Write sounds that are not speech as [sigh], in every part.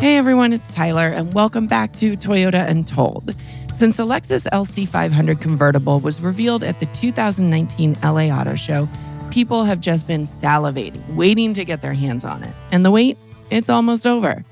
Hey everyone, it's Tyler, and welcome back to Toyota Untold. Since the Lexus LC500 convertible was revealed at the 2019 LA Auto Show, people have just been salivating, waiting to get their hands on it. And the wait, it's almost over.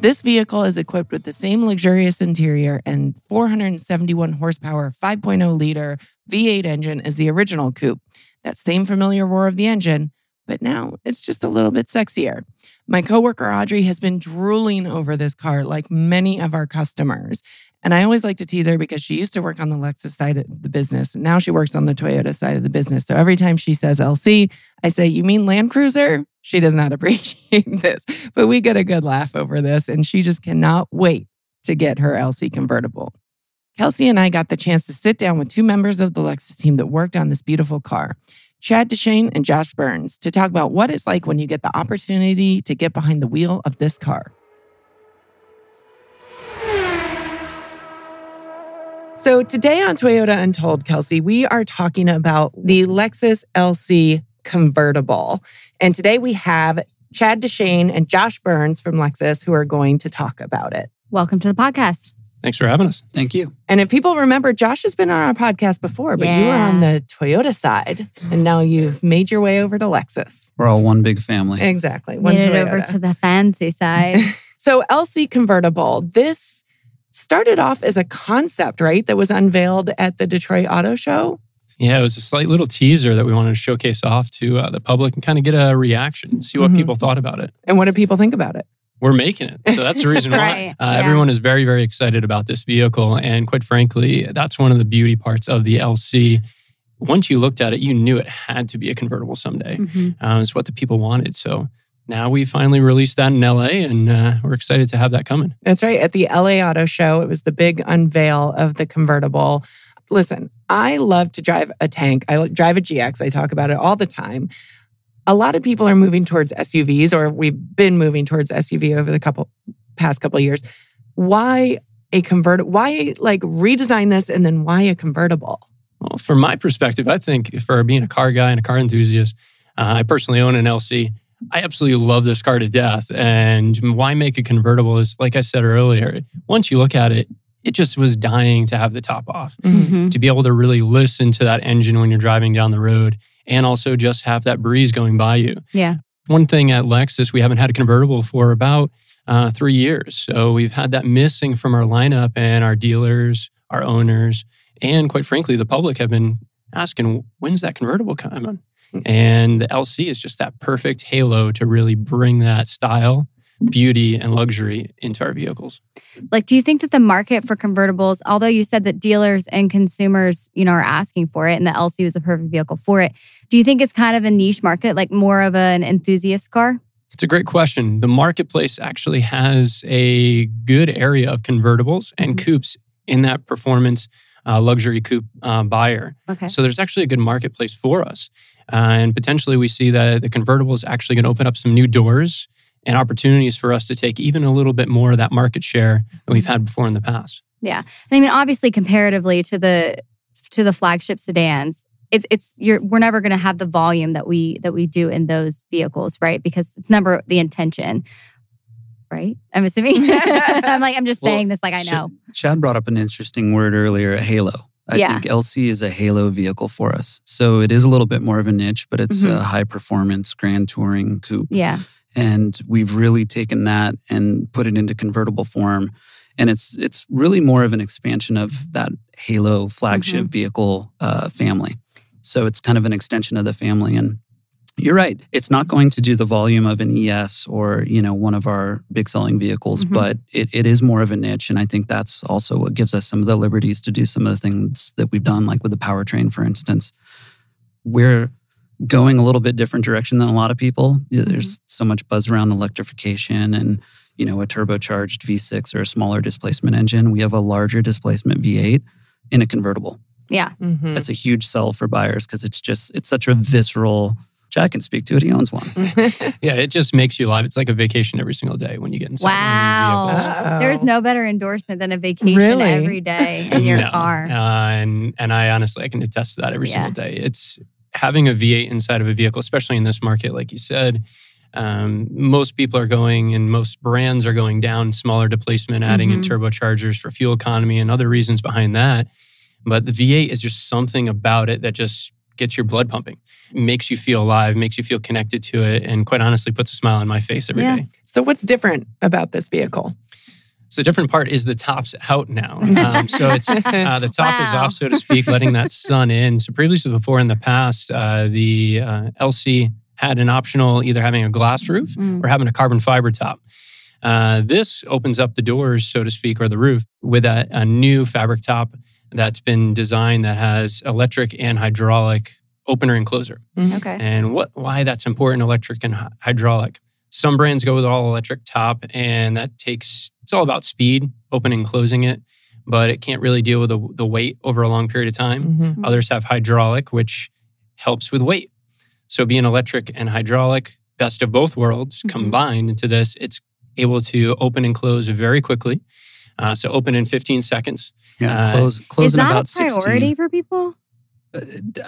This vehicle is equipped with the same luxurious interior and 471 horsepower 5.0 liter V8 engine as the original coupe. That same familiar roar of the engine, but now it's just a little bit sexier. My coworker Audrey has been drooling over this car like many of our customers. And I always like to tease her because she used to work on the Lexus side of the business. And now she works on the Toyota side of the business. So every time she says LC, I say, You mean Land Cruiser? She does not [laughs] appreciate this, but we get a good laugh over this. And she just cannot wait to get her LC convertible. Kelsey and I got the chance to sit down with two members of the Lexus team that worked on this beautiful car. Chad Deshane and Josh Burns to talk about what it's like when you get the opportunity to get behind the wheel of this car. So, today on Toyota Untold, Kelsey, we are talking about the Lexus LC convertible. And today we have Chad Deshane and Josh Burns from Lexus who are going to talk about it. Welcome to the podcast. Thanks for having us. Thank you. And if people remember, Josh has been on our podcast before, but you were on the Toyota side, and now you've made your way over to Lexus. We're all one big family. Exactly. One Made it Toyota. over to the fancy side. [laughs] so LC convertible. This started off as a concept, right? That was unveiled at the Detroit Auto Show. Yeah, it was a slight little teaser that we wanted to showcase off to uh, the public and kind of get a reaction, see what Mhm. people thought about it. And what did people think about it? We're making it. So that's the [laughs] reason That's why. right. Uh, Yeah. Everyone is very, very excited about this vehicle. And quite frankly, that's one of the beauty parts of the LC. Once you looked at it, you knew it had to be a convertible someday. Mhm. Uh, it's what the people wanted. So now we finally released that in LA and uh, we're excited to have that coming. That's right. At the LA Auto Show, it was the big unveil of the convertible. Listen, I love to drive a tank. I drive a GX. I talk about it all the time. A lot of people are moving towards SUVs, or we've been moving towards SUV over the couple past couple of years. Why a convert? Why like redesign this and then why a convertible? Well, from my perspective, I think for being a car guy and a car enthusiast, uh, I personally own an LC. I absolutely love this car to death. And why make a convertible is, like I said earlier, once you look at it, it just was dying to have the top off, Mhm. to be able to really listen to that engine when you're driving down the road and also just have that breeze going by you. Yeah. One thing at Lexus, we haven't had a convertible for about uh, three years. So we've had that missing from our lineup, and our dealers, our owners, and quite frankly, the public have been asking, when's that convertible coming? And the LC is just that perfect halo to really bring that style, beauty, and luxury into our vehicles. Like, do you think that the market for convertibles, although you said that dealers and consumers, you know, are asking for it and the LC was the perfect vehicle for it, do you think it's kind of a niche market, like more of an enthusiast car? It's a great question. The marketplace actually has a good area of convertibles and Mhm. coupes in that performance uh, luxury coupe uh, buyer. Okay. So there's actually a good marketplace for us. Uh, and potentially we see that the convertible is actually going to open up some new doors and opportunities for us to take even a little bit more of that market share than we've had before in the past. Yeah. And I mean, obviously, comparatively to the to the flagship sedans, it's it's you're we're never going to have the volume that we that we do in those vehicles, right? Because it's never the intention, right? I'm assuming. [laughs] I'm like I'm just Well, saying this like I know. Chad brought up an interesting word earlier, a halo. I Yeah. think LC is a halo vehicle for us. So it is a little bit more of a niche, but it's Mhm. a high performance grand touring coupe. Yeah. And we've really taken that and put it into convertible form. And it's it's really more of an expansion of that halo flagship vehicle uh, family. So it's kind of an extension of the family. And you're right. It's not going to do the volume of an ES or, you know, one of our big selling vehicles, Mhm. but it, it is more of a niche. And I think that's also what gives us some of the liberties to do some of the things that we've done, like with the powertrain, for instance. We're going a little bit different direction than a lot of people. Yeah, There's so much buzz around electrification and, you know, a turbocharged V6 or a smaller displacement engine. We have a larger displacement V8 in a convertible. Yeah. Mhm. That's a huge sell for buyers because it's just it's such a visceral. Jack can speak to it. He owns one. [laughs] Yeah, it just makes you live. It's like a vacation every single day when you get inside Wow. one of. Oh. There's no better endorsement than a vacation Really? every day in [laughs] your No. car. Uh, and and I honestly I can attest to that every Yeah. single day. It's having a V8 inside of a vehicle, especially in this market, like you said. Um, most people are going and most brands are going down smaller displacement, adding in Mhm. turbochargers for fuel economy and other reasons behind that. But the V8 is just something about it that just gets your blood pumping, makes you feel alive, makes you feel connected to it, and quite honestly puts a smile on my face every day. Yeah. So, what's different about this vehicle? So the different part is the top's out now. [laughs] Um, so it's uh, the top is off, so to speak, letting that sun in. So previously, before in the past, uh, the uh, LC had an optional either having a glass roof Mm. or having a carbon fiber top. Uh, this opens up the doors, so to speak, or the roof with a, a new fabric top that's been designed that has electric and hydraulic opener and closer. Okay. And what why that's important, electric and hy- hydraulic. Some brands go with all electric top, and that takes it's all about speed, opening and closing it, but it can't really deal with the, the weight over a long period of time. Mhm. Others have hydraulic, which helps with weight. So being electric and hydraulic, best of both worlds Mhm. combined into this, it's able to open and close very quickly. Uh, so open in 15 seconds. Yeah, Uh, close close Is in that about a priority 16. for people? Uh, d-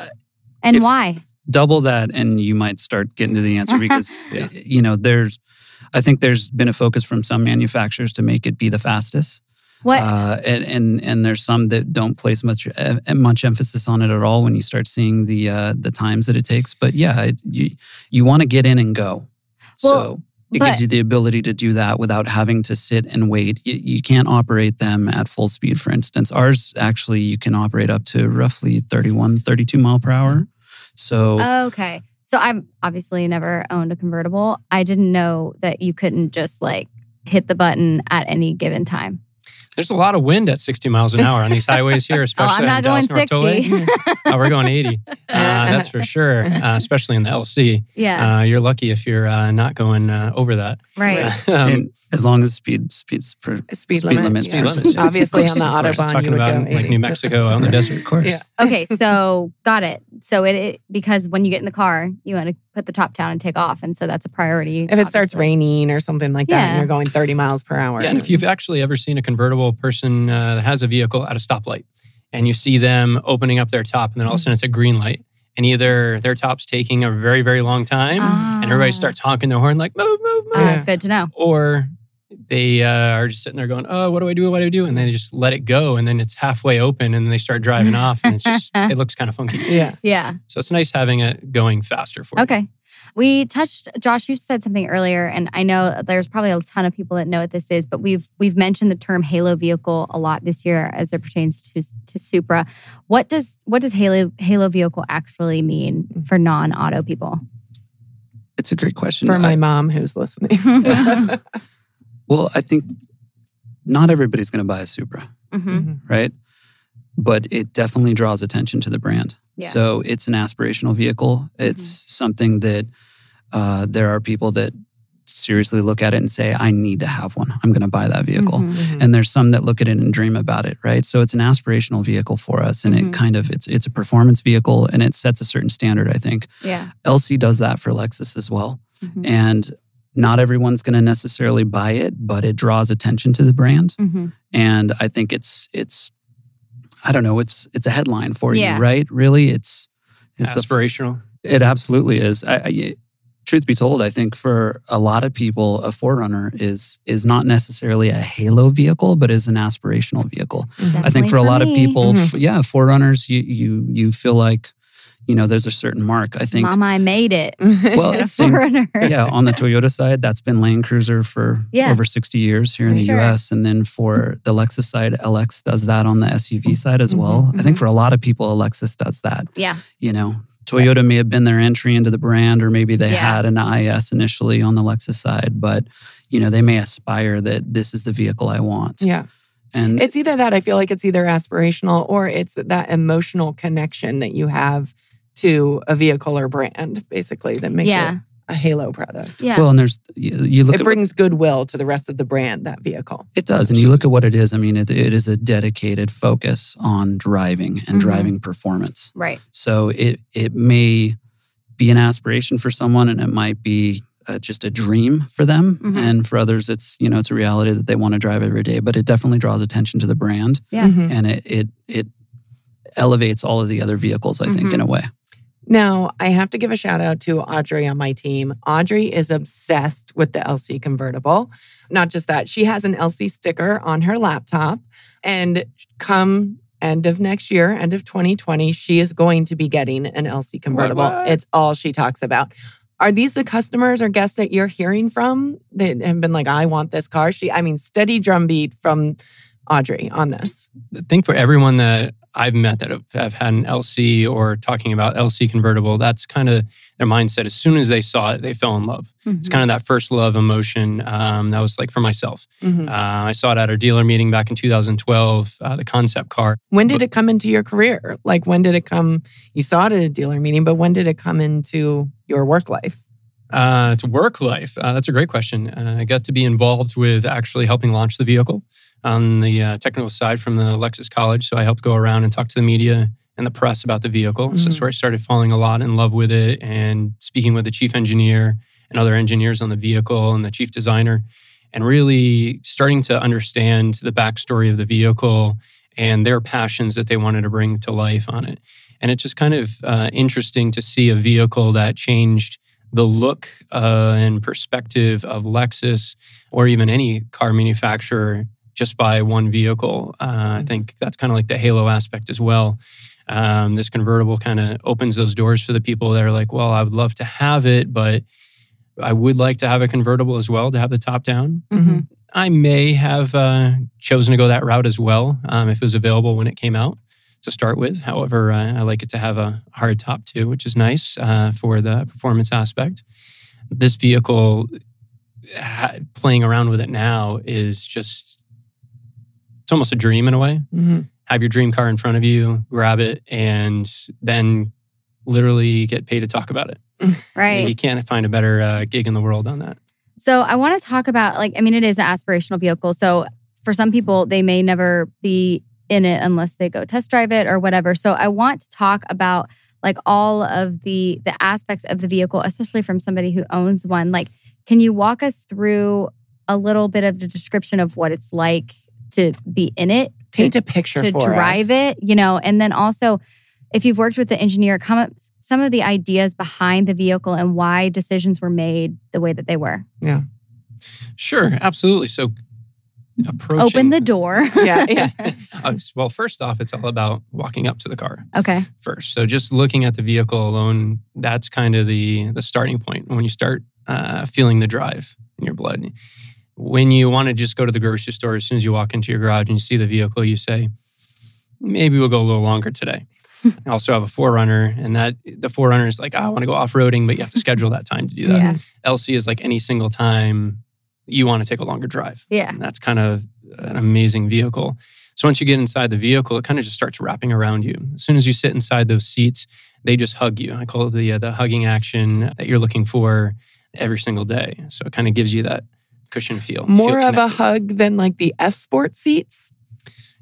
And why? double that and you might start getting to the answer [laughs] because Yeah. uh, you know there's i think there's been a focus from some manufacturers to make it be the fastest What? uh, and, and and there's some that don't place much uh, much emphasis on it at all when you start seeing the uh, the times that it takes but yeah it, you you want to get in and go so it but- gives you the ability to do that without having to sit and wait. You, you can't operate them at full speed, for instance. Ours actually, you can operate up to roughly 31, 32 mile per hour. So okay. So I've obviously never owned a convertible. I didn't know that you couldn't just like hit the button at any given time. There's a lot of wind at 60 miles an hour on these highways here, [laughs] Oh, especially I'm not in going Dallas, 60. Toledo. [laughs] Oh, we're going 80. [laughs] Uh, that's for sure, uh, especially in the LC. yeah. Uh, you're lucky if you're uh, not going uh, over that. right. Um, and as long as speed speeds per, Speed, Speed limit. limits, yeah. speed limits, yeah. Obviously, Of on the course, of course. autobahn, Talking you would about go like 80. New Mexico out in the desert. of course. Yeah. Okay. So [laughs] got it. So it, it because when you get in the car, you want to put the top down and take off, and so that's a priority. If it starts raining or something like that, and you're going 30 miles per hour. Yeah, and if you've actually ever seen a convertible person uh, that has a vehicle at a stoplight and you see them opening up their top and then all of a sudden it's a green light and either their top's taking a very, very long time and everybody Ah. starts honking their horn like, move, move, move. Uh, Good to know. or they uh, are just sitting there going, "Oh, what do I do? What do I do?" And then they just let it go, and then it's halfway open, and they start driving off, and it's just [laughs] it looks kind of funky. yeah. Yeah. So it's nice having it going faster for you. Okay. We touched Josh, you said something earlier, and I know there's probably a ton of people that know what this is, but we've we've mentioned the term Halo vehicle a lot this year as it pertains to to Supra. What does what does Halo Halo vehicle actually mean for non-auto people? It's a great question. For my I- mom who's listening. [laughs] [laughs] well, I think not everybody's going to buy a Supra, hmm right? But it definitely draws attention to the brand. Yeah. So it's an aspirational vehicle. It's something that uh, there are people that seriously look at it and say, I need to have one. I'm going to buy that vehicle. Mhm. Mhm. And there's some that look at it and dream about it, right? So it's an aspirational vehicle for us. And Mhm. it kind of, it's, it's a performance vehicle and it sets a certain standard, I think. Yeah. LC does that for Lexus as well. Mhm. And not everyone's going to necessarily buy it, but it draws attention to the brand. Mhm. And I think it's, it's, I don't know, it's, it's a headline for Yeah. you, right? Really, it's, it's a Aspirational. it absolutely is. I, I, truth be told, I think for a lot of people, a 4Runner is is not necessarily a halo vehicle, but is an aspirational vehicle. I think Definitely for a lot of me. people, Mhm. f- yeah, 4Runners, you you you feel like, you know, there's a certain mark. I think. Mama, I made it. [laughs] Well, same- yeah, on the Toyota side, that's been Land Cruiser for Yeah. over 60 years here in For the sure. US. And then for the Lexus side, LX does that on the SUV side as well. Mhm, I think for a lot of people, Lexus does that Yeah. you know toyota may have been their entry into the brand or maybe they Yeah. had an is initially on the lexus side but you know they may aspire that this is the vehicle i want yeah. and It's either that, I feel like it's either aspirational or it's that emotional connection that you have to a vehicle or brand, basically, that makes Yeah. it a halo product. Yeah. well and there's you, you look It at brings goodwill to the rest of the brand, that vehicle. it does and you look at what it is i mean it, it is a dedicated focus on driving and Mhm. driving performance right. so it it may be an aspiration for someone and it might be uh, just a dream for them Mhm. and for others it's you know it's a reality that they want to drive every day but it definitely draws attention to the brand Yeah. Mhm. and it it it elevates all of the other vehicles. I think in a way. Now, I have to give a shout out to Audrey on my team. Audrey is obsessed with the LC convertible. Not just that, she has an LC sticker on her laptop. And come end of next year, end of 2020, she is going to be getting an LC convertible. what? It's all she talks about. Are these the customers or guests that you're hearing from that have been like, I want this car? She, I mean, steady drumbeat from Audrey on this. I think for everyone that I've met that have, have had an LC or talking about LC convertible, that's kind of their mindset. As soon as they saw it, they fell in love. It's kind of that first love emotion. Um, that was like for myself. Mhm. Uh, I saw it at our dealer meeting back in 2012, uh, the concept car. When did it come into your career? Like, when did it come? You saw it at a dealer meeting, but when did it come into your work life? Uh, to work life, uh, that's a great question. Uh, I got to be involved with actually helping launch the vehicle on the uh, technical side from the Lexus College. So I helped go around and talk to the media and the press about the vehicle. So that's where I started falling a lot in love with it and speaking with the chief engineer and other engineers on the vehicle and the chief designer, and really starting to understand the backstory of the vehicle and their passions that they wanted to bring to life on it. And it's just kind of uh, interesting to see a vehicle that changed the look uh, and perspective of Lexus or even any car manufacturer just by one vehicle. Uh, I think that's kind of like the halo aspect as well. Um, this convertible kind of opens those doors for the people that are like, well, I would love to have it, but I would like to have a convertible as well to have the top down. Mhm. I may have uh, chosen to go that route as well um, if it was available when it came out to start with. However, uh, I like it to have a hard top too, which is nice uh, for the performance aspect. This vehicle, ha- playing around with it now, is just it's almost a dream in a way. Mhm. Have your dream car in front of you, grab it, and then literally get paid to talk about it. [laughs] right. You can't find a better uh, gig in the world on that. So I want to talk about like I mean it is an aspirational vehicle. So for some people they may never be in it unless they go test drive it or whatever. So I want to talk about like all of the the aspects of the vehicle especially from somebody who owns one. Like can you walk us through a little bit of the description of what it's like to be in it, Paint a picture to drive us. it, you know, and then also if you've worked with the engineer, come up some of the ideas behind the vehicle and why decisions were made the way that they were. Yeah. Sure, absolutely. So, approaching. Open the door. [laughs] Yeah, yeah. Uh, [laughs] well, first off, it's all about walking up to the car okay. first. So, just looking at the vehicle alone, that's kind of the the starting point when you start uh, feeling the drive in your blood. When you want to just go to the grocery store, as soon as you walk into your garage and you see the vehicle, you say, "Maybe we'll go a little longer today." [laughs] I also have a 4Runner, and that the 4Runner is like, "Ah, I want to go off roading, but you have to schedule that time to do that. Yeah. LC is like any single time you want to take a longer drive. Yeah. And that's kind of an amazing vehicle. So once you get inside the vehicle, it kind of just starts wrapping around you. As soon as you sit inside those seats, they just hug you. I call it the uh, the hugging action that you're looking for every single day. So it kind of gives you that cushion feel. More feel of a hug than like the F Sport seats.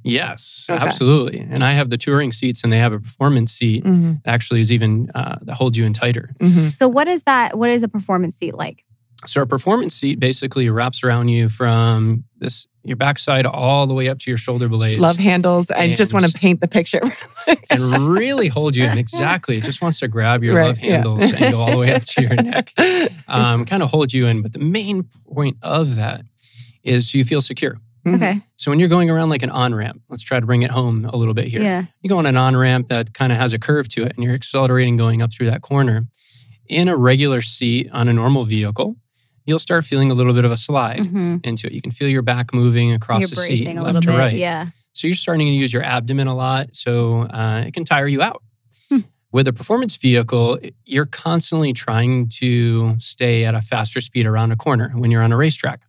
Yes, Okay. absolutely. And I have the touring seats, and they have a performance seat. Mm-hmm. Actually, is even uh, that holds you in tighter. Mm-hmm. So what is that? What is a performance seat like? So a performance seat basically wraps around you from this your backside all the way up to your shoulder blades. Love handles. I just want to paint the picture. [laughs] and really hold you in. Exactly. It just wants to grab your Right, love yeah. handles and go all the way up to your neck. [laughs] Um, kind of hold you in. But the main point of that is you feel secure. Mhm. Okay. So when you're going around like an on ramp, let's try to bring it home a little bit here. Yeah. You go on an on ramp that kind of has a curve to it and you're accelerating going up through that corner. In a regular seat on a normal vehicle, you'll start feeling a little bit of a slide hmm into it. You can feel your back moving across You're the seat, left to bit. right. Yeah. So you're starting to use your abdomen a lot. So uh, it can tire you out. Hmm. With a performance vehicle, you're constantly trying to stay at a faster speed around a corner when you're on a racetrack.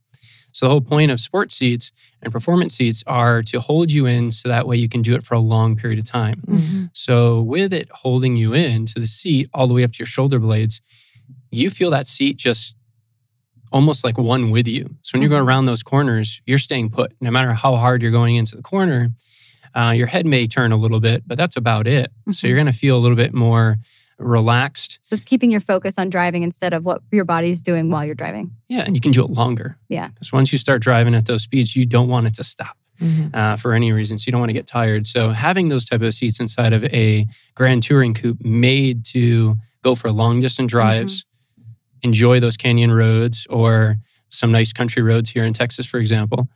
So the whole point of sports seats and performance seats are to hold you in so that way you can do it for a long period of time. Mhm. So with it holding you in to the seat all the way up to your shoulder blades, you feel that seat just almost like one with you. So when you're going Mhm. around those corners, you're staying put. No matter how hard you're going into the corner, uh, your head may turn a little bit, but that's about it. So Mhm. you're going to feel a little bit more relaxed. So it's keeping your focus on driving instead of what your body's doing while you're driving. Yeah, and you can do it longer. Yeah. Because once you start driving at those speeds, you don't want it to stop. Mhm. uh, for any reason. So you don't want to get tired. So having those type of seats inside of a Grand Touring Coupe made to go for long distance drives, enjoy those canyon roads or some nice country roads here in Texas, for example.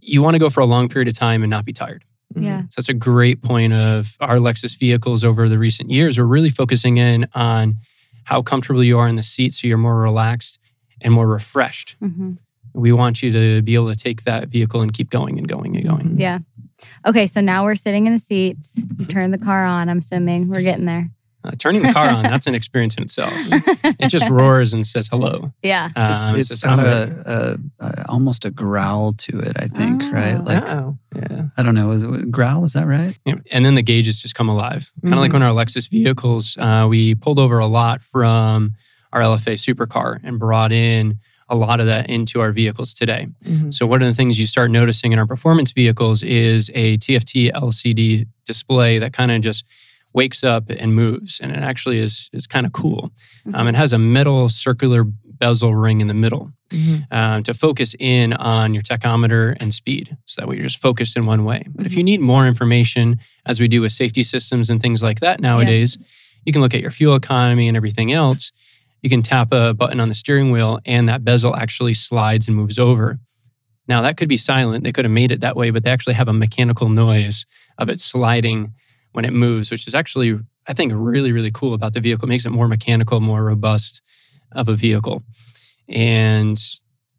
You want to go for a long period of time and not be tired. Mhm. Yeah. So that's a great point of our Lexus vehicles over the recent years. We're really focusing in on how comfortable you are in the seat so you're more relaxed and more refreshed. hmm We want you to be able to take that vehicle and keep going and going and going. Mhm. Yeah. Okay, so now we're sitting in the seats. You Mhm. turn the car on. I'm assuming we're getting there. Uh, turning the car on, that's an experience in itself. It just [laughs] roars and says hello. yeah. Uh, it's, it it's says, got "I'm a, a, a almost a growl to it. I think, Oh. right? Like Oh. Yeah. I don't know, is it growl? Is that right? Yeah, And then the gauges just come alive. Kind of like Mhm. when our Lexus vehicles, uh, we pulled over a lot from our LFA supercar and brought in a lot of that into our vehicles today. Mhm. So, one of the things you start noticing in our performance vehicles is a TFT LCD display that kind of just wakes up and moves. And it actually is, is kind of cool. Um, it has a metal circular bezel ring in the middle Mhm. um, to focus in on your tachometer and speed. So that way you're just focused in one way. But if you need more information, as we do with safety systems and things like that nowadays, you can look at your fuel economy and everything else. You can tap a button on the steering wheel and that bezel actually slides and moves over. Now, that could be silent. They could have made it that way, but they actually have a mechanical noise of it sliding when it moves, which is actually, I think, really, really cool about the vehicle. It makes it more mechanical, more robust of a vehicle. And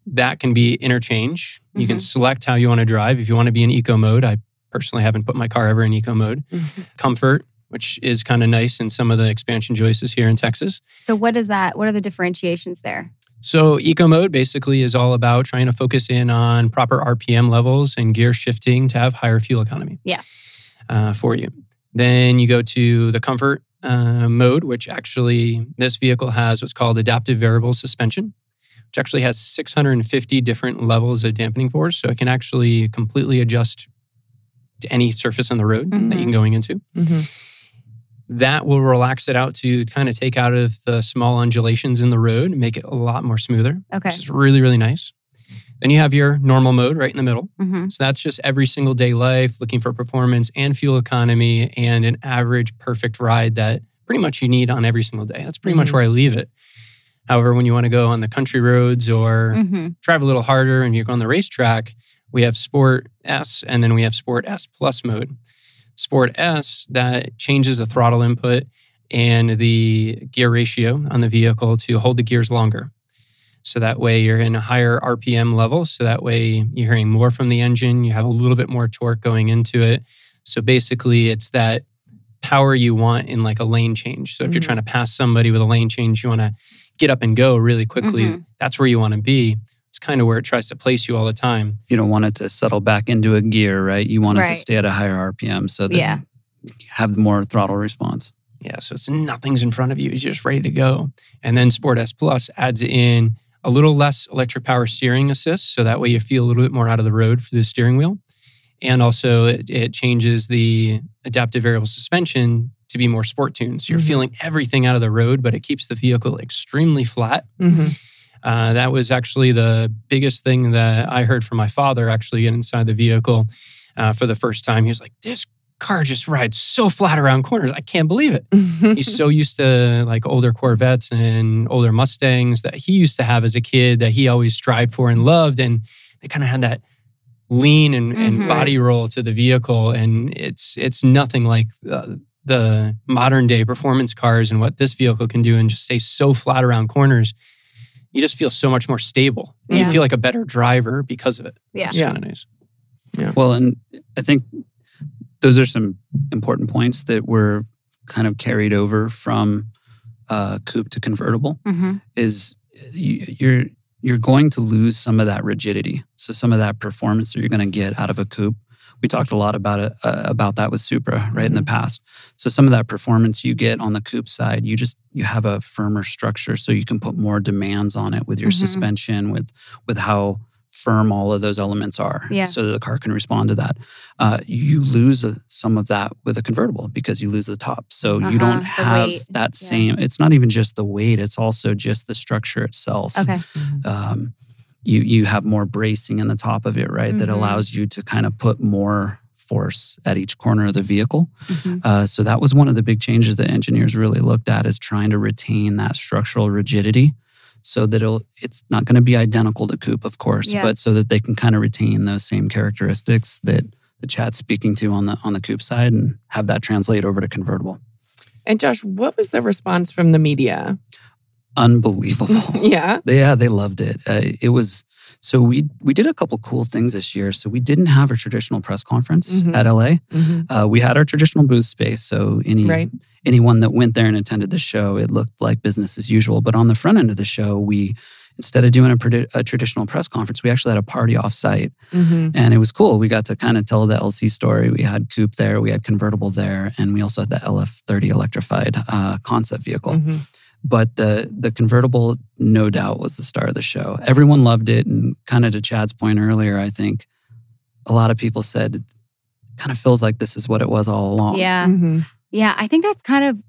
that can be interchange. You can Mhm. select how you want to drive. If you want to be in eco mode, I personally haven't put my car ever in eco mode. Mhm. Comfort, which is kind of nice in some of the expansion choices here in Texas. So what is that? What are the differentiations there? So, eco mode basically is all about trying to focus in on proper RPM levels and gear shifting to have higher fuel economy. Yeah. Uh, for you. Then you go to the comfort uh, mode, which actually this vehicle has what's called adaptive variable suspension, which actually has 650 different levels of dampening force. So it can actually completely adjust to any surface on the road that Mhm. you can going into Mhm. that will relax it out to kind of take out of the small undulations in the road and make it a lot more smoother, Okay. which is really, really nice. Then you have your normal mode right in the middle. hmm So that's just every single day life, looking for performance and fuel economy and an average perfect ride that pretty much you need on every single day. That's pretty much Mhm. where I leave it. However, when you want to go on the country roads or hmm drive a little harder and you go on the racetrack, we have Sport S and then we have Sport S Plus mode. Sport S that changes the throttle input and the gear ratio on the vehicle to hold the gears longer. So that way you're in a higher RPM level. So that way you're hearing more from the engine. You have a little bit more torque going into it. So basically, it's that power you want in like a lane change. So if you're Mhm. trying to pass somebody with a lane change, you want to get up and go really quickly. Mhm. That's where you want to be. It's kind of where it tries to place you all the time. You don't want it to settle back into a gear, right? You want it Right. to stay at a higher RPM so that Yeah. you have more throttle response. Yeah, so it's nothing's in front of you. You're just ready to go. And then Sport S Plus adds in a little less electric power steering assist. So that way you feel a little bit more out of the road for the steering wheel. And also it, it changes the adaptive variable suspension to be more sport tuned. So you're Mhm. feeling everything out of the road, but it keeps the vehicle extremely flat. Mhm. Uh, that was actually the biggest thing that I heard from my father actually inside the vehicle uh, for the first time. He was like, This car just rides so flat around corners. I can't believe it. [laughs] He's so used to like older Corvettes and older Mustangs that he used to have as a kid that he always strived for and loved. And they kind of had that lean and, and Mhm. body roll to the vehicle. And it's it's nothing like the, the modern day performance cars and what this vehicle can do and just stay so flat around corners. You just feel so much more stable. Yeah. You feel like a better driver because of it. Yeah. It's Yeah. kind of nice. Well, and I think those are some important points that were kind of carried over from uh, coupe to convertible. hmm Is you, you're you're going to lose some of that rigidity, so some of that performance that you're going to get out of a coupe. We talked a lot about it uh, about that with Supra right in the past. So some of that performance you get on the coupe side, you just you have a firmer structure, so you can put more demands on it with your Mhm. suspension, with with how firm all of those elements are, Yeah. so that the car can respond to that. Uh, you lose uh, some of that with a convertible because you lose the top, so you Uh-huh, don't have weight, that yeah. same. It's not even just the weight; it's also just the structure itself. Okay. Mhm. Um, you you have more bracing in the top of it, right? That Mhm. allows you to kind of put more force at each corner of the vehicle. Mhm. Uh, so that was one of the big changes that engineers really looked at is trying to retain that structural rigidity so that it'll, it's not going to be identical to coupe, of course, Yeah. but so that they can kind of retain those same characteristics that the Chad's speaking to on the on the coupe side and have that translate over to convertible. And Josh, what was the response from the media? Unbelievable. [laughs] yeah. Yeah, they loved it. Uh, it was so we we did a couple cool things this year. So we didn't have a traditional press conference Mhm. at LA. Mhm. Uh, we had our traditional booth space. So any Right. Anyone that went there and attended the show, it looked like business as usual. But on the front end of the show, we instead of doing a, a traditional press conference, we actually had a party off site, Mhm. and it was cool. We got to kind of tell the LC story. We had coupe there, we had convertible there, and we also had the LF30 electrified uh, concept vehicle. Mhm. But the the convertible, no doubt, was the star of the show. Everyone loved it, and kind of to Chad's point earlier, I think a lot of people said kind of feels like this is what it was all along. Yeah. Mhm. Yeah. I think that's kind of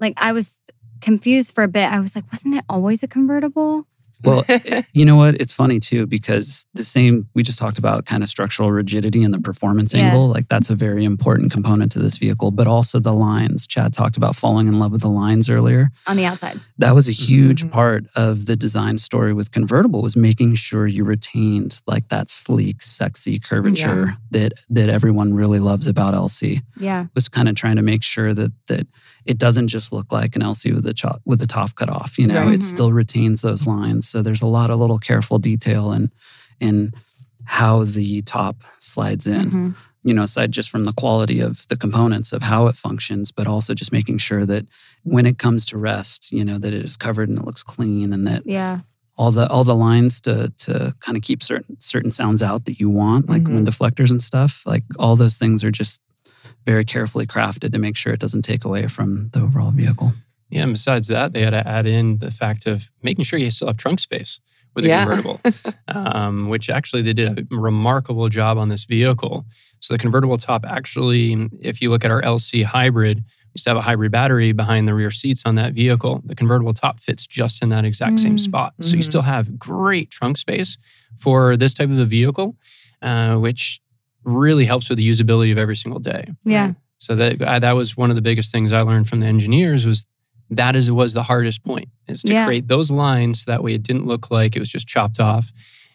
like I was confused for a bit. I was like, wasn't it always a convertible? Well, it- [laughs] you know what? It's funny too because the same we just talked about kind of structural rigidity and the performance Yeah. angle. Like that's a very important component to this vehicle, but also the lines. Chad talked about falling in love with the lines earlier. On the outside. That was a huge Mhm. part of the design story with convertible was making sure you retained like that sleek, sexy curvature that that everyone really loves about LC. Yeah. Was kind of trying to make sure that that it doesn't just look like an LC with the chop with the top cut off. You know, Right. it Mhm. still retains those lines. So there's a lot of little careful detail in in how the top slides in Mhm. you know, aside just from the quality of the components of how it functions, but also just making sure that when it comes to rest, you know, that it is covered and it looks clean and that Yeah. all the all the lines to to kind of keep certain certain sounds out that you want, like wind deflectors and stuff, like all those things are just very carefully crafted to make sure it doesn't take away from the overall vehicle. Yeah, and besides that, they had to add in the fact of making sure you still have trunk space with a Yeah. convertible, [laughs] um, which actually they did a remarkable job on this vehicle. So the convertible top actually, if you look at our LC hybrid, we used to have a hybrid battery behind the rear seats on that vehicle. The convertible top fits just in that exact same Mm. spot. So you Mhm. still have great trunk space for this type of a vehicle, uh, which really helps with the usability of every single day. Yeah. So that that was one of the biggest things I learned from the engineers was that is was the hardest point is to Yeah. create those lines so that way it didn't look like it was just chopped off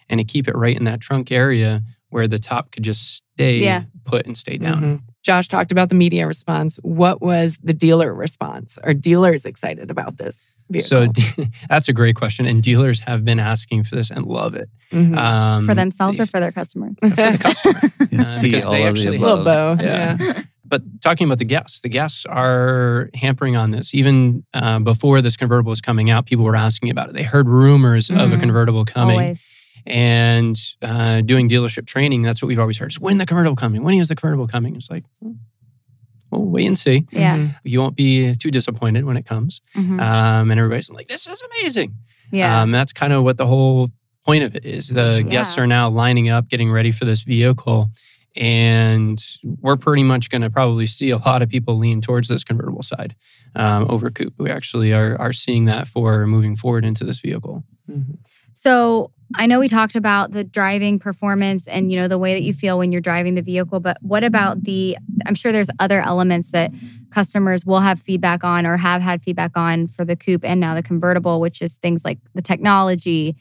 and to keep it right in that trunk area where the top could just stay Yeah. put and stay down. Mhm. Josh talked about the media response. What was the dealer response? Are dealers excited about this vehicle? So [laughs] that's a great question, and dealers have been asking for this and love it Mhm. um, For themselves or for their customer? [laughs] for the customer. You Uh, see because all they of the actually- little above. bow. Yeah. Yeah. But talking about the guests, the guests are hampering on this. Even uh, before this convertible was coming out, people were asking about it. They heard rumors of a Mhm. convertible coming. Always. And uh, doing dealership training, that's what we've always heard. Is when the convertible coming? When is the convertible coming? It's like, well, wait and see. Yeah. Mhm. You won't be too disappointed when it comes. Mhm. Um, and everybody's like, this is amazing. yeah. Um, that's kind of what the whole point of it is. The guests are now lining up, getting ready for this vehicle. And we're pretty much going to probably see a lot of people lean towards this convertible side um, over coupe. We actually are, are seeing that for moving forward into this vehicle. Mhm. So I know we talked about the driving performance and you know the way that you feel when you're driving the vehicle, but what about the I'm sure there's other elements that customers will have feedback on or have had feedback on for the coupe and now the convertible, which is things like the technology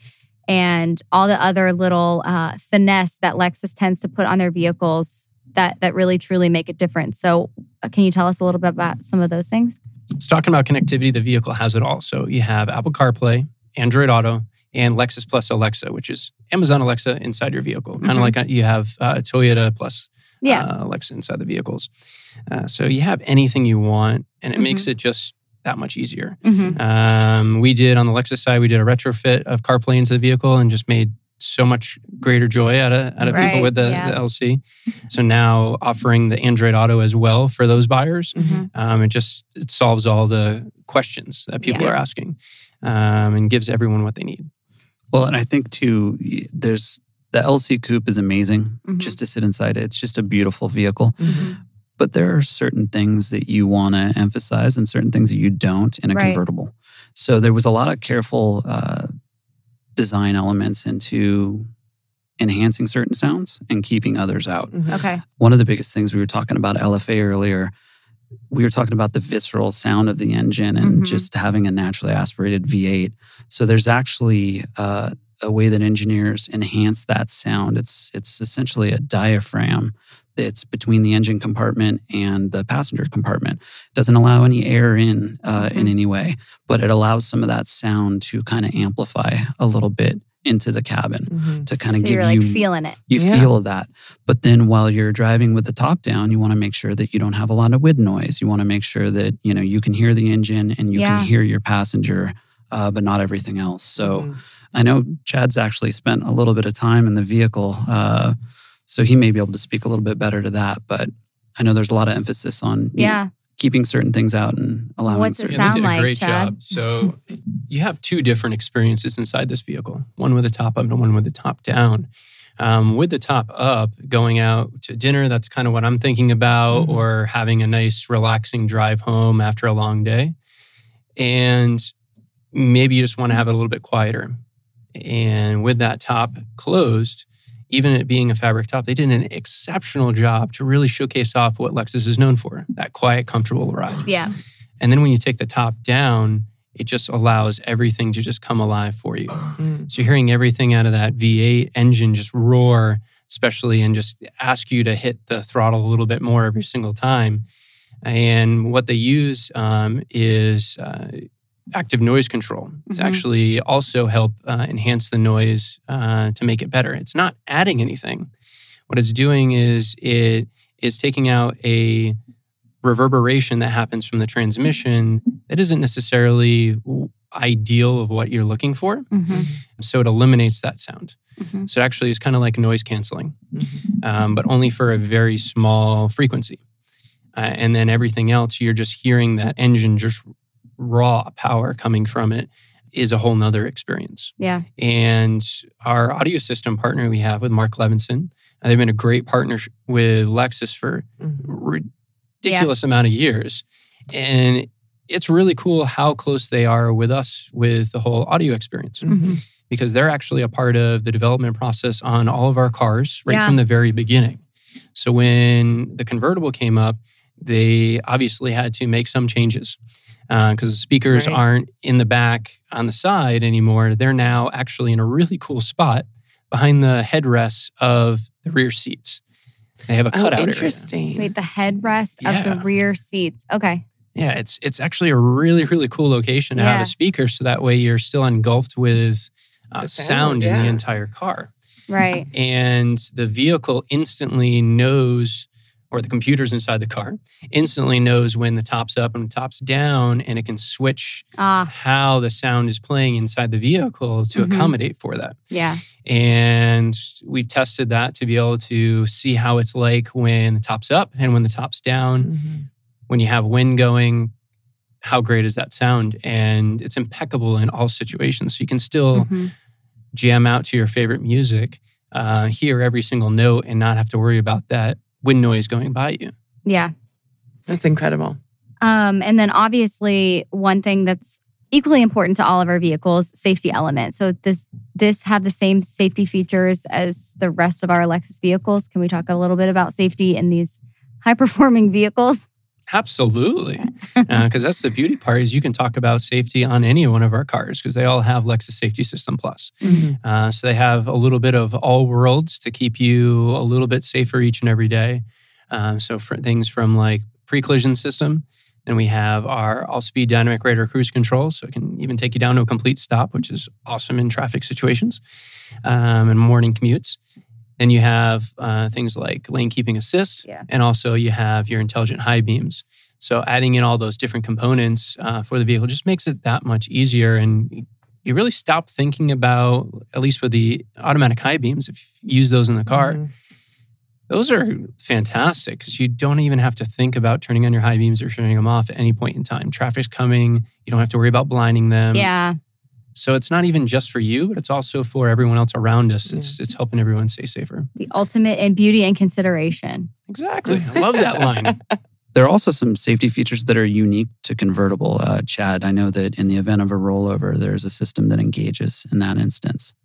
and all the other little uh, finesse that Lexus tends to put on their vehicles that that really truly make a difference. So uh, can you tell us a little bit about some of those things? It's talking about connectivity. The vehicle has it all. So you have Apple CarPlay, Android Auto, and Lexus Plus Alexa, which is Amazon Alexa inside your vehicle. Kind Mhm. of like uh, you have uh, Toyota Plus Yeah. uh, Alexa inside the vehicles. Uh, so you have anything you want, and it makes it just that much easier. Mhm. Um, we did on the Lexus side, we did a retrofit of CarPlay into the vehicle and just made so much greater joy out of, out of Right, people with the, yeah. the LC. So now offering the Android Auto as well for those buyers, Mhm. um, it just it solves all the questions that people Yeah. are asking um, and gives everyone what they need. Well, and I think too, there's the LC Coupe is amazing Mhm. just to sit inside it. It's just a beautiful vehicle. Mhm. But there are certain things that you want to emphasize and certain things that you don't in a Right. convertible. So there was a lot of careful uh, design elements into enhancing certain sounds and keeping others out. Mhm. Okay. One of the biggest things we were talking about LFA earlier, we were talking about the visceral sound of the engine and Mhm. just having a naturally aspirated V8. So there's actually uh, a way that engineers enhance that sound. It's it's essentially a diaphragm that's between the engine compartment and the passenger compartment. Doesn't allow any air in uh, in Mhm. any way, but it allows some of that sound to kind of amplify a little bit into the cabin Mhm. to kind of so give you're like you feeling it. you Yeah. feel that. But then while you're driving with the top down, you want to make sure that you don't have a lot of wind noise. You want to make sure that you know you can hear the engine and you Yeah. can hear your passenger, uh, but not everything else. So Mhm. I know Chad's actually spent a little bit of time in the vehicle, uh, so he may be able to speak a little bit better to that. But I know there's a lot of emphasis on you know, Yeah. keeping certain things out and allowing. What's it certain Yeah, sound did like, great Chad? job. So you have two different experiences inside this vehicle: one with the top up and one with the top down. Um, with the top up, going out to dinner, that's kind of what I'm thinking about, Mhm. or having a nice, relaxing drive home after a long day. And maybe you just want to have it a little bit quieter. And with that top closed, even it being a fabric top, they did an exceptional job to really showcase off what Lexus is known for that quiet, comfortable ride. Yeah. And then when you take the top down, it just allows everything to just come alive for you. Mhm. So you're hearing everything out of that V8 engine just roar, especially and just ask you to hit the throttle a little bit more every single time. And what they use um, is uh, active noise control. It's Mhm. actually also help uh, enhance the noise uh, to make it better. It's not adding anything. What it's doing is it is taking out a reverberation that happens from the transmission that isn't necessarily ideal of what you're looking for. hmm So it eliminates that sound. hmm So it actually is kind of like noise canceling, Mhm. um, but only for a very small frequency. Uh, and then everything else, you're just hearing that engine just raw power coming from it is a whole nother experience. Yeah. And our audio system partner we have with Mark Levinson, uh, they've been a great partner with Lexus for Mhm. ridiculous amount of years. And it's really cool how close they are with us with the whole audio experience Mhm. because they're actually a part of the development process on all of our cars right Yeah. from the very beginning. So when the convertible came up, they obviously had to make some changes because the speakers Right. aren't in the back on the side anymore. They're now actually in a really cool spot behind the headrests of the rear seats. They have a Oh, cutout area. interesting. Wait, the headrest of the rear seats. Okay. Yeah, it's it's actually a really really cool location to have a speaker, so that way you're still engulfed with uh, The sound, sound, in the entire car, Right. and the vehicle instantly knows, or the computers inside the car instantly knows when the top's up and the top's down, and it can switch Ah, how the sound is playing inside the vehicle to Mhm. accommodate for that. yeah. And we've tested that to be able to see how it's like when the top's up and when the top's down Mhm. when you have wind going, how great is that sound? And it's impeccable in all situations. So you can still Mhm. jam out to your favorite music, uh, hear every single note, and not have to worry about that wind noise going by you. Yeah. That's incredible. Um, and then obviously one thing that's equally important to all of our vehicles, safety element. So this this have the same safety features as the rest of our Lexus vehicles. Can we talk a little bit about safety in these high performing [laughs] vehicles? Absolutely. [laughs] Because that's the beauty part is you can talk about safety on any one of our cars because they all have Lexus Safety System Plus. Mhm. Uh, so they have a little bit of all worlds to keep you a little bit safer each and every day. Um, so for things from like pre-collision system, then we have our all-speed dynamic radar cruise control, so it can even take you down to a complete stop, which is awesome in traffic situations um, and morning commutes. Then you have uh, things like lane keeping assist, Yeah. and also you have your intelligent high beams. So adding in all those different components uh, for the vehicle just makes it that much easier, and you really stop thinking about, at least with the automatic high beams, if you use those in the car, Mhm. those are fantastic because you don't even have to think about turning on your high beams or turning them off at any point in time. Traffic's coming, you don't have to worry about blinding them. yeah. So it's not even just for you, but it's also for everyone else around us. It's it's helping everyone stay safer. The ultimate in beauty and consideration. Exactly. I love that line. [laughs] There are also some safety features that are unique to convertible. Uh, Chad, I know that in the event of a rollover, there's a system that engages in that instance.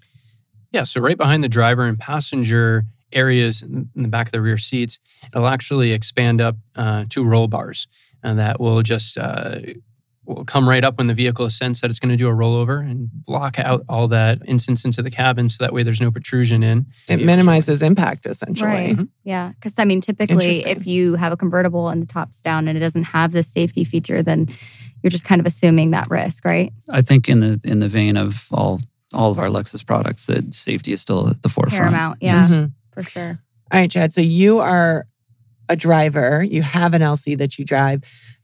Yeah, so right behind the driver and passenger areas in the back of the rear seats, it'll actually expand up uh, two roll bars, and that will just uh, will come right up when the vehicle is sensed that it's going to do a rollover and block out all that instance into the cabin, so that way there's no protrusion in. It minimizes impact essentially. Right. Yeah. Because I mean, typically, if you have a convertible and the top's down and it doesn't have this safety feature, then you're just kind of assuming that risk, right? I think in the in the vein of all all of our Lexus products, that safety is still at the forefront. Paramount. Yeah, Mhm. for sure. All right, Chad. So you are a driver. You have an LC that you drive.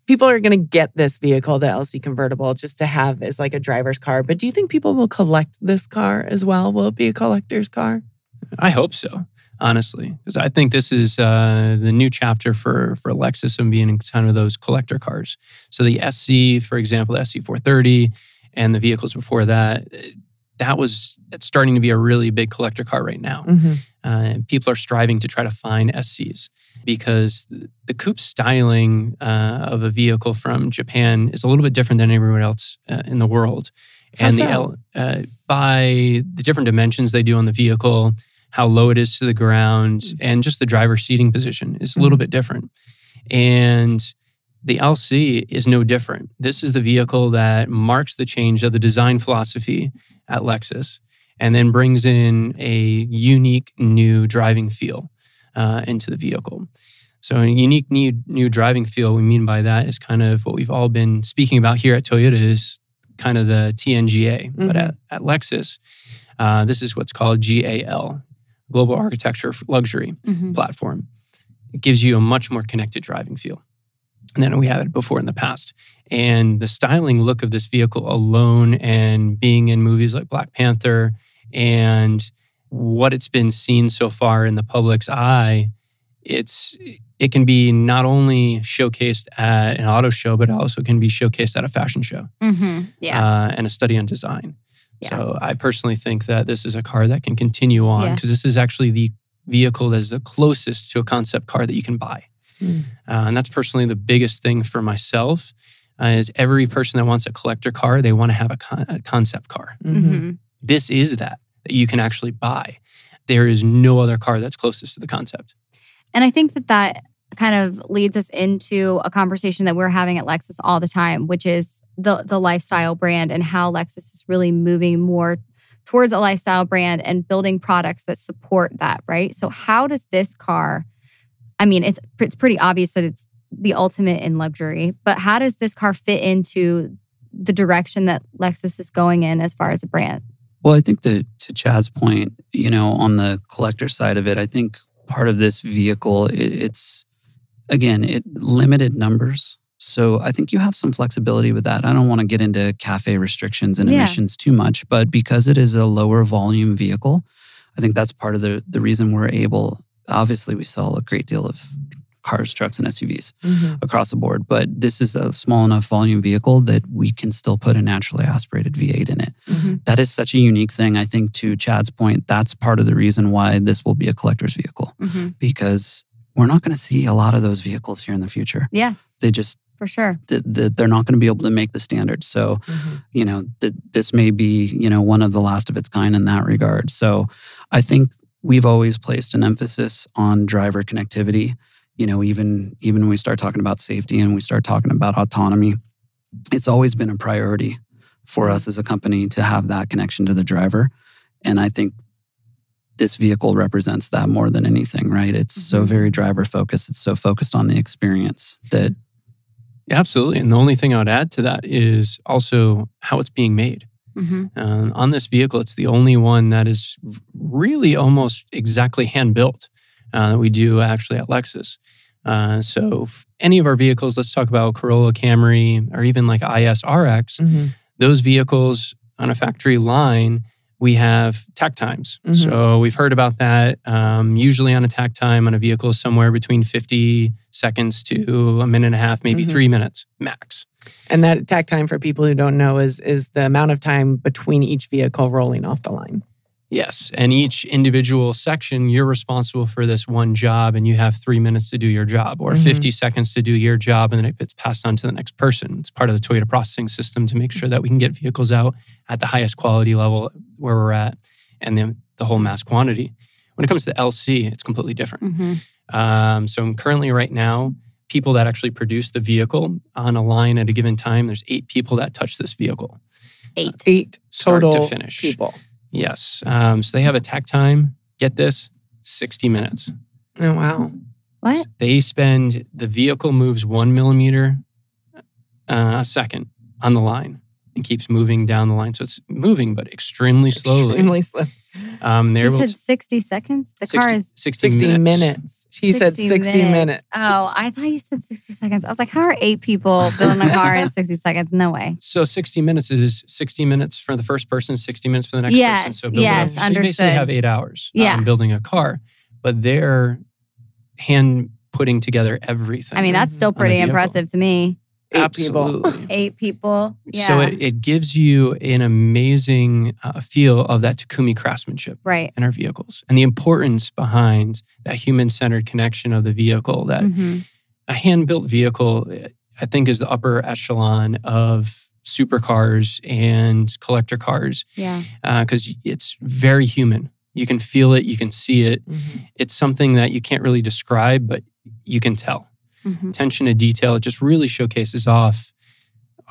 People are going to get this vehicle, the LC convertible, just to have as like a driver's car. But do you think people will collect this car as well? Will it be a collector's car? I hope so, honestly, because I think this is uh, the new chapter for for Lexus and being in kind of those collector cars. So the SC, for example, the SC 430, and the vehicles before that, that was it's starting to be a really big collector car right now. Mm-hmm. Uh, and people are striving to try to find SCs because the, coupe styling uh, of a vehicle from Japan is a little bit different than everywhere else uh, in the world. How and so? the L, uh, by the different dimensions they do on the vehicle, how low it is to the ground, Mm. and just the driver's seating position is a little Mhm. bit different. And the LC is no different. This is the vehicle that marks the change of the design philosophy at Lexus and then brings in a unique new driving feel uh, into the vehicle. So, a unique new, new driving feel, we mean by that is kind of what we've all been speaking about here at Toyota is kind of the TNGA. But Mhm. at, at Lexus, uh, this is what's called GAL, Global Architecture Luxury Mhm. platform. It gives you a much more connected driving feel than we had it before in the past. And the styling look of this vehicle alone and being in movies like Black Panther and what it's been seen so far in the public's eye, it's it can be not only showcased at an auto show, but also can be showcased at a fashion show Mhm. Yeah. uh, and a study on design. Yeah. So I personally think that this is a car that can continue on Yeah. because this is actually the vehicle that is the closest to a concept car that you can buy. Mm. Uh, and that's personally the biggest thing for myself uh, is every person that wants a collector car, they want to have a, con- a concept car. Mhm. Mhm. This is that that you can actually buy. There is no other car that's closest to the concept. And I think that that kind of leads us into a conversation that we're having at Lexus all the time, which is the the lifestyle brand and how Lexus is really moving more towards a lifestyle brand and building products that support that, right? So how does this car I mean, it's it's pretty obvious that it's the ultimate in luxury, but how does this car fit into the direction that Lexus is going in as far as a brand? Well, I think that to Chad's point, you know, on the collector side of it, I think part of this vehicle, it, it's again, it limited numbers. So I think you have some flexibility with that. I don't want to get into CAFE restrictions and Yeah. emissions too much, but because it is a lower volume vehicle, I think that's part of the the reason we're able. Obviously, we sell a great deal of cars, trucks, and SUVs Mhm. across the board, but this is a small enough volume vehicle that we can still put a naturally aspirated V8 in it Mhm. that is such a unique thing. I think to Chad's point, that's part of the reason why this will be a collector's vehicle Mm-hmm. because we're not going to see a lot of those vehicles here in the future. Yeah. They just, For sure. th- th- they're not going to be able to make the standard. So, Mhm. you know, th- this may be, you know, one of the last of its kind in that regard. So I think we've always placed an emphasis on driver connectivity. You know, even even when we start talking about safety and we start talking about autonomy, it's always been a priority for us as a company to have that connection to the driver. And I think this vehicle represents that more than anything, right? It's so Mhm. very driver focused. It's so focused on the experience that Yeah, absolutely. And the only thing I would add to that is also how it's being made. Mm-hmm. Uh, on this vehicle, it's the only one that is really almost exactly hand built uh, that we do actually at Lexus. Uh, so, any of our vehicles, let's talk about Corolla, Camry, or even like IS RX, Mhm. those vehicles on a factory line, we have takt times. Mhm. So, we've heard about that. Um, usually, on a takt time on a vehicle, somewhere between 50 seconds to a minute and a half, maybe Mhm. three minutes max. And that takt time for people who don't know is is the amount of time between each vehicle rolling off the line. Yes. And each individual section, you're responsible for this one job and you have three minutes to do your job or Mhm. 50 seconds to do your job. And then it gets passed on to the next person. It's part of the Toyota processing system to make sure that we can get vehicles out at the highest quality level where we're at and then the whole mass quantity. When it comes to LC, it's completely different. Mhm. Um, so currently, right now, people that actually produce the vehicle on a line at a given time, there's eight people that touch this vehicle, Eight. Eight start total to finish. people. Yes. Um, so they have a takt time. Get this, 60 minutes. Oh wow. What? They spend the vehicle moves one millimeter uh, a second on the line and keeps moving down the line. So it's moving, but extremely slowly. Extremely slow. Um, they're You able said to, 60 seconds? The 60, car is 60 60 minutes. minutes. He said 60 minutes. Oh, I thought you said 60 seconds. I was like, how are eight people building a car in [laughs] 60 seconds? No way. So 60 minutes is 60 minutes for the first person, 60 minutes for the next person. Yes, So building yes, a, so you basically have eight hours um, Yeah. building a car, but they're hand putting together everything. I mean, that's still pretty impressive to me. Eight people. Absolutely. Eight people. Yeah. So it, it gives you an amazing uh, feel of that Takumi craftsmanship right. in our vehicles and the importance behind that human centered connection of the vehicle. That Mhm. a hand built vehicle, I think, is the upper echelon of supercars and collector cars Yeah. because it's very human. You can feel it, you can see it. Mhm. It's something that you can't really describe, but you can tell. Mhm. Attention to detail, it just really showcases off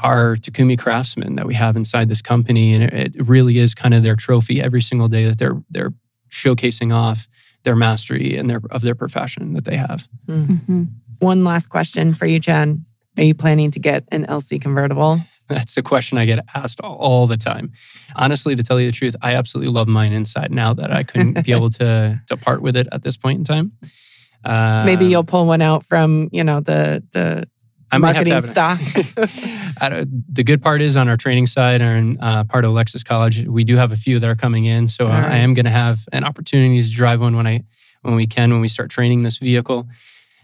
our Takumi craftsmen that we have inside this company. And it, it really is kind of their trophy every single day that they're they're showcasing off their mastery and their of their profession that they have. Mhm. One last question for you, Jen. Are you planning to get an LC convertible? [laughs] That's a question I get asked all, all the time. Honestly, to tell you the truth, I absolutely love mine inside now that I couldn't be [laughs] able to to part with it at this point in time. Uh, Maybe you'll pull one out from, you know, the the I might have to marketing have stock. [laughs] I don't- the good part is on our training side and uh, part of Lexus College, we do have a few that are coming in. So right. I am going to have an opportunity to drive one when I when we can when we start training this vehicle.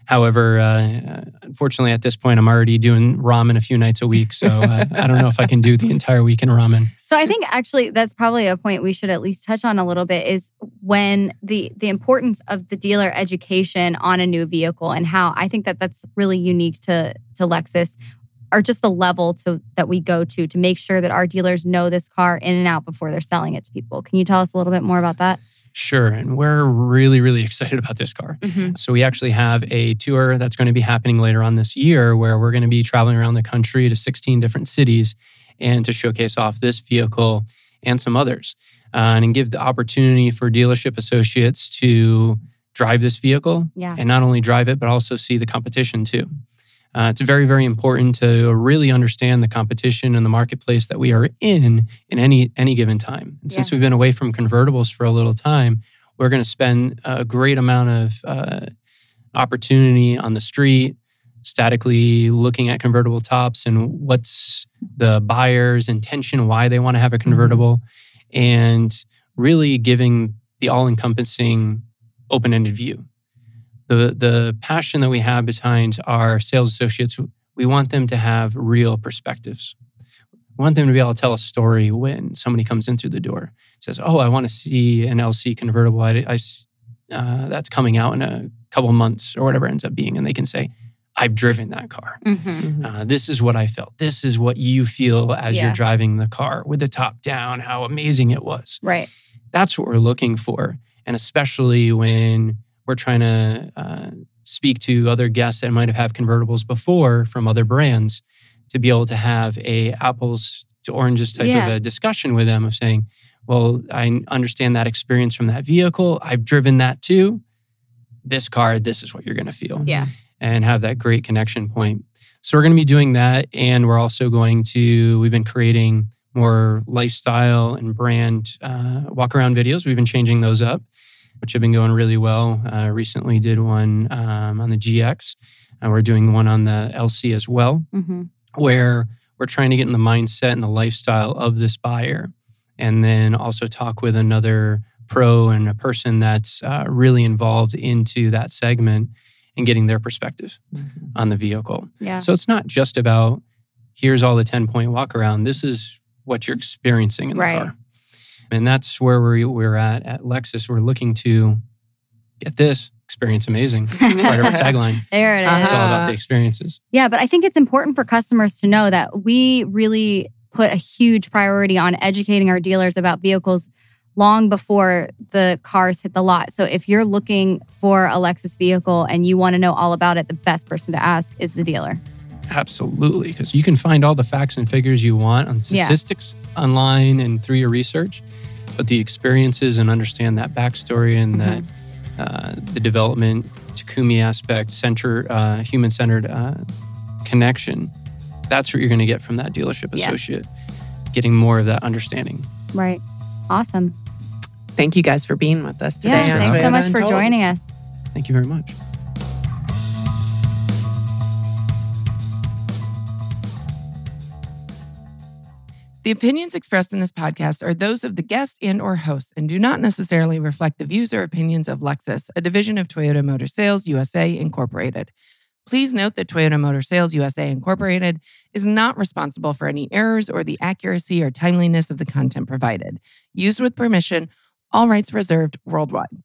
However, uh, unfortunately, at this point, I'm already doing ramen a few nights a week, so uh, [laughs] I don't know if I can do the entire week in ramen. So I think actually that's probably a point we should at least touch on a little bit is when the the importance of the dealer education on a new vehicle and how I think that that's really unique to to Lexus or just the level to that we go to to make sure that our dealers know this car in and out before they're selling it to people. Can you tell us a little bit more about that? Sure, and we're really, really [laughs] excited about this car. Mhm. So we actually have a tour that's going to be happening later on this year where we're going to be traveling around the country to 16 different cities and to showcase off this vehicle and some others uh, and give the opportunity for dealership associates to drive this vehicle Yeah. and not only drive it, but also see the competition too. Uh, it's very, very important to really understand the competition and the marketplace that we are in in any any given time. And since we've been away from convertibles for a little time, we're going to spend a great amount of uh, opportunity on the street, statically looking at convertible tops and what's the buyer's intention, why they want to have a convertible, and really giving the all-encompassing open-ended view the the passion that we have behind our sales associates we want them to have real perspectives we want them to be able to tell a story when somebody comes in through the door says oh i want to see an lc convertible I, I s- uh, that's coming out in a couple months or whatever it ends up being and they can say i've driven that car Mhm. Mhm. uh, this is what i felt this is what you feel as Yeah. you're driving the car with the top down how amazing it was Right. that's what we're looking for. And especially when we're trying to uh, speak to other guests that might have had convertibles before from other brands, to be able to have a apples to oranges type Yeah. of a discussion with them of saying, "Well, I understand that experience from that vehicle. I've driven that too. This car, this is what you're going to feel." Yeah. and have that great connection point. So we're going to be doing that. And we're also going to, we've been creating more lifestyle and brand uh, walk around videos. We've been changing those up, which have been going really well. Uh, recently did one um, on the GX. And we're doing one on the LC as well hmm where we're trying to get in the mindset and the lifestyle of this buyer and then also talk with another pro and a person that's uh, really involved into that segment and getting their perspective Mhm. on the vehicle Yeah. so it's not just about here's all the 10 point walk around this is what you're experiencing in the Right. car And that's where we, we're at at Lexus. We're looking to get this experience amazing. It's part of our tagline. There it is. It's all about the experiences. Yeah, but I think it's important for customers to know that we really put a huge priority on educating our dealers about vehicles long before the cars hit the lot. So if you're looking for a Lexus vehicle and you want to know all about it, the best person to ask is the dealer. Absolutely, because you can find all the facts and figures you want on Yeah. Statistics online and through your research, but the experiences and understand that backstory and that uh, the development, Takumi aspect, center, uh, human centered uh, connection. That's what you're going to get from that dealership Yeah. associate, getting more of that understanding. Right. Awesome. Thank you guys for being with us today. Yeah. Thanks so much for joining us. Thank you very much. The opinions expressed in this podcast are those of the guest and or host and do not necessarily reflect the views or opinions of Lexus, a division of Toyota Motor Sales USA Incorporated. Please note that Toyota Motor Sales USA Incorporated is not responsible for any errors or the accuracy or timeliness of the content provided. Used with permission, all rights reserved worldwide.